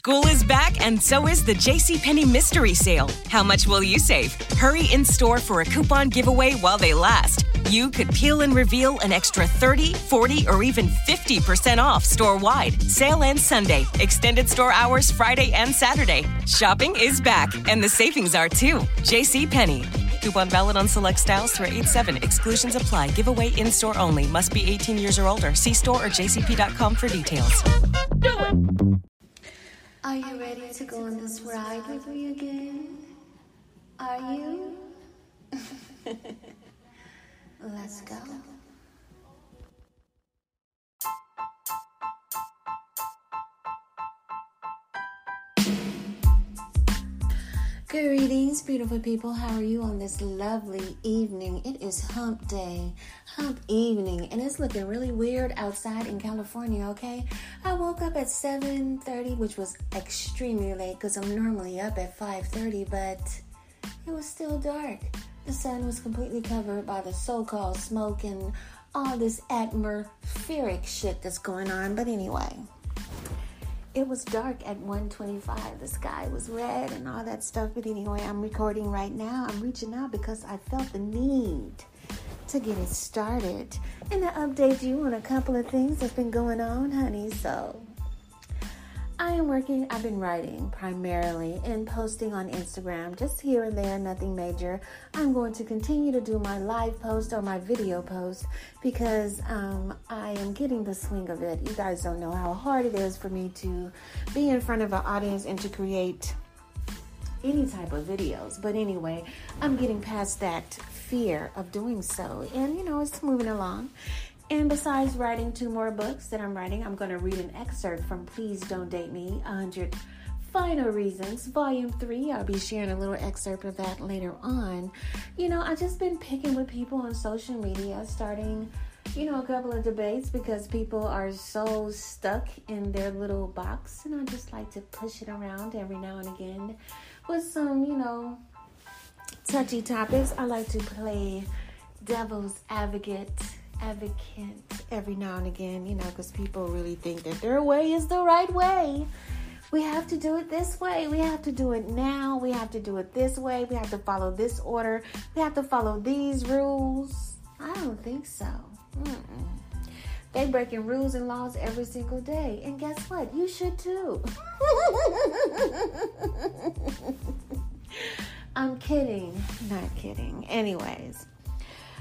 School is back, and so is the JCPenney Mystery Sale. How much will you save? Hurry in store for a coupon giveaway while they last. You could peel and reveal an extra 30, 40, or even 50% off store wide. Sale ends Sunday. Extended store hours Friday and Saturday. Shopping is back, and the savings are too. JCPenney. Coupon valid on select styles through 8 7. Exclusions apply. Giveaway in store only. Must be 18 years or older. See store or jcp.com for details. Ride with me again? Are you? Let's go. Greetings, beautiful people. How are you on this lovely evening? It is hump day, hump evening, and it's looking really weird outside in California, okay? I woke up at 7:30, which was extremely late cuz I'm normally up at 5:30, but it was still dark. The sun was completely covered by the so-called smoke and all this atmospheric shit that's going on, but anyway, it was dark at 125 the sky was red and all that stuff but anyway i'm recording right now i'm reaching out because i felt the need to get it started and to update you on a couple of things that's been going on honey so I am working, I've been writing primarily and posting on Instagram, just here and there, nothing major. I'm going to continue to do my live post or my video post because um, I am getting the swing of it. You guys don't know how hard it is for me to be in front of an audience and to create any type of videos. But anyway, I'm getting past that fear of doing so. And you know, it's moving along. And besides writing two more books that I'm writing, I'm going to read an excerpt from Please Don't Date Me 100 Final Reasons, Volume 3. I'll be sharing a little excerpt of that later on. You know, I've just been picking with people on social media, starting, you know, a couple of debates because people are so stuck in their little box. And I just like to push it around every now and again with some, you know, touchy topics. I like to play devil's advocate advocate every now and again, you know, because people really think that their way is the right way. We have to do it this way. We have to do it now. We have to do it this way. We have to follow this order. We have to follow these rules. I don't think so. Mm-mm. They breaking rules and laws every single day. And guess what? You should too. I'm kidding. Not kidding. Anyways,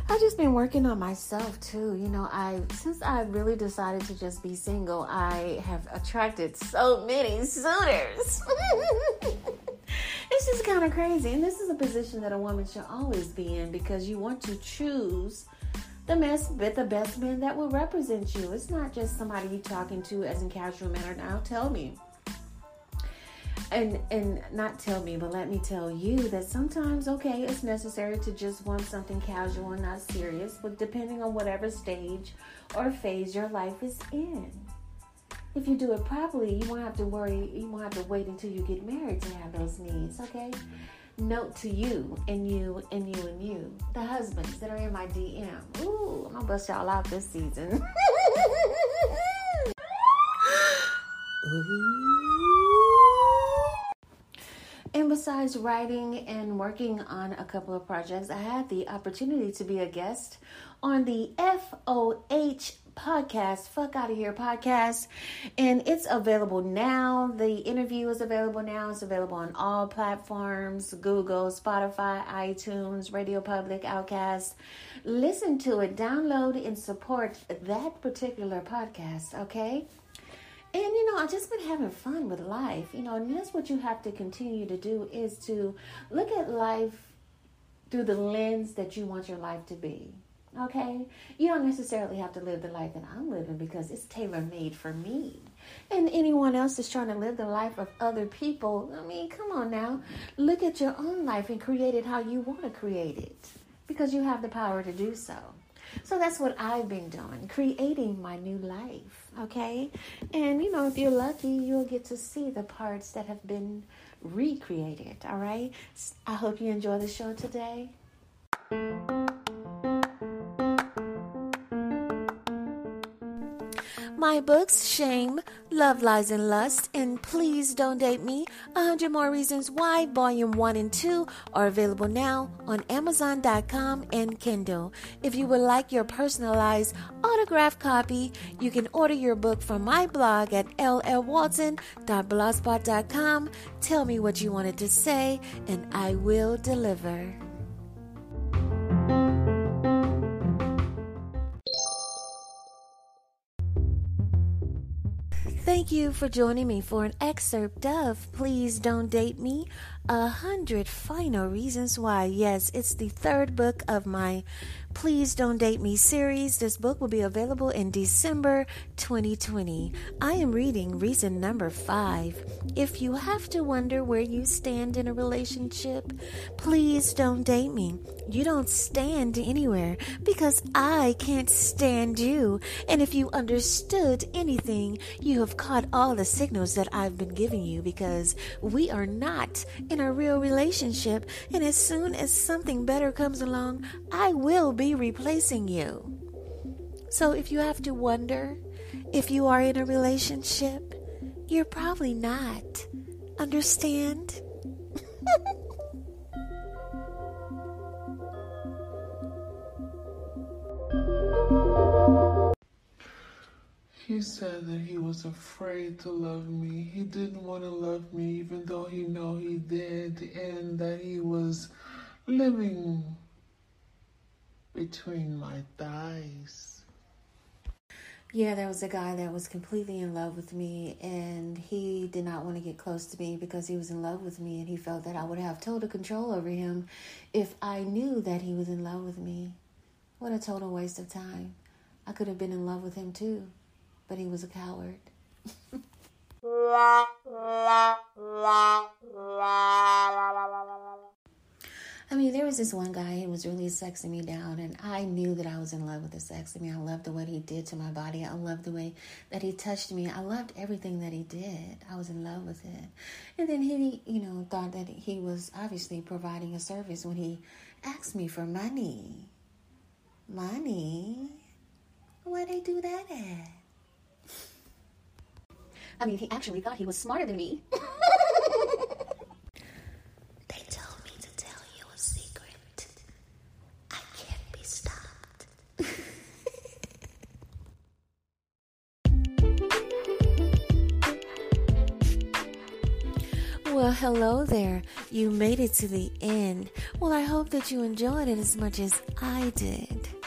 I've just been working on myself too. You know, I since I really decided to just be single, I have attracted so many suitors. it's just kind of crazy. And this is a position that a woman should always be in because you want to choose the best, with the best man that will represent you. It's not just somebody you're talking to as in casual manner. Now, tell me and and not tell me but let me tell you that sometimes okay it's necessary to just want something casual and not serious but depending on whatever stage or phase your life is in if you do it properly you won't have to worry you won't have to wait until you get married to have those needs okay note to you and you and you and you. The husbands that are in my dm ooh i'm gonna bust y'all out this season. And besides writing and working on a couple of projects, I had the opportunity to be a guest on the FOH podcast, Fuck Out of Here podcast. And it's available now. The interview is available now. It's available on all platforms Google, Spotify, iTunes, Radio Public, Outcast. Listen to it, download, and support that particular podcast, okay? And you know, I've just been having fun with life, you know, and that's what you have to continue to do is to look at life through the lens that you want your life to be. Okay? You don't necessarily have to live the life that I'm living because it's tailor made for me. And anyone else is trying to live the life of other people. I mean, come on now. Look at your own life and create it how you want to create it because you have the power to do so. So that's what I've been doing, creating my new life, okay? And you know, if you're lucky, you'll get to see the parts that have been recreated, all right? I hope you enjoy the show today. My books, Shame, Love, Lies, and Lust, and Please Don't Date Me, 100 More Reasons Why, Volume 1 and 2, are available now on Amazon.com and Kindle. If you would like your personalized autograph copy, you can order your book from my blog at llwalton.blogspot.com. Tell me what you wanted to say, and I will deliver. Thank you for joining me for an excerpt of Please Don't Date Me A Hundred Final Reasons Why. Yes, it's the third book of my Please Don't Date Me series. This book will be available in December 2020. I am reading reason number five. If you have to wonder where you stand in a relationship, please don't date me. You don't stand anywhere because I can't stand you. And if you understood anything, you have caught all the signals that I've been giving you because we are not in a real relationship. And as soon as something better comes along, I will be replacing you. So if you have to wonder if you are in a relationship, you're probably not. Understand? He said that he was afraid to love me. He didn't want to love me even though he know he did and that he was living between my thighs. Yeah, there was a guy that was completely in love with me, and he did not want to get close to me because he was in love with me, and he felt that I would have total control over him if I knew that he was in love with me. What a total waste of time. I could have been in love with him too, but he was a coward. I mean, there was this one guy who was really sexing me down, and I knew that I was in love with the sex. I mean, I loved the way he did to my body. I loved the way that he touched me. I loved everything that he did. I was in love with it. And then he, you know, thought that he was obviously providing a service when he asked me for money. Money? Where they do that at? I mean, he actually thought he was smarter than me. hello there. You made it to the end. Well, I hope that you enjoyed it as much as I did.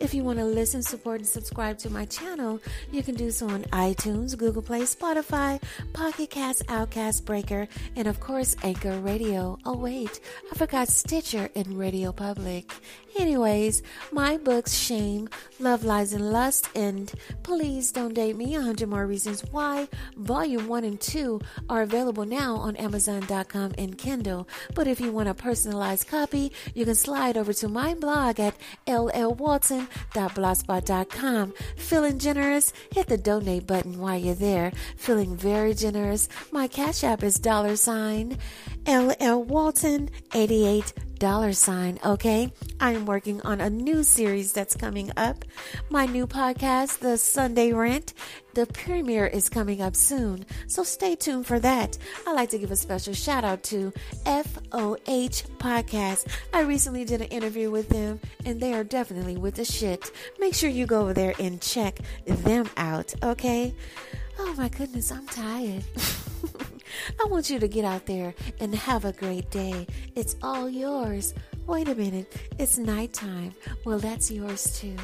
If you want to listen, support, and subscribe to my channel, you can do so on iTunes, Google Play, Spotify, Pocket Cast, Outcast Breaker, and of course, Anchor Radio. Oh, wait, I forgot Stitcher and Radio Public. Anyways, my books, Shame, Love, Lies, and Lust, and Please Don't Date Me 100 More Reasons Why, Volume 1 and 2, are available now on Amazon.com and Kindle. But if you want a personalized copy, you can slide over to my blog at llwalton.blogspot.com. Feeling generous? Hit the donate button while you're there. Feeling very generous? My Cash App is dollar sign LL Walton 88 dollar sign, okay? I am working on a new series that's coming up. My new podcast, The Sunday Rant, the premiere is coming up soon, so stay tuned for that. I'd like to give a special shout out to FOH Podcast. I recently did an interview with them, and they are definitely with the shit. Make sure you go over there and check them out, okay? Oh my goodness, I'm tired. I want you to get out there and have a great day. It's all yours. Wait a minute, it's nighttime. Well, that's yours too.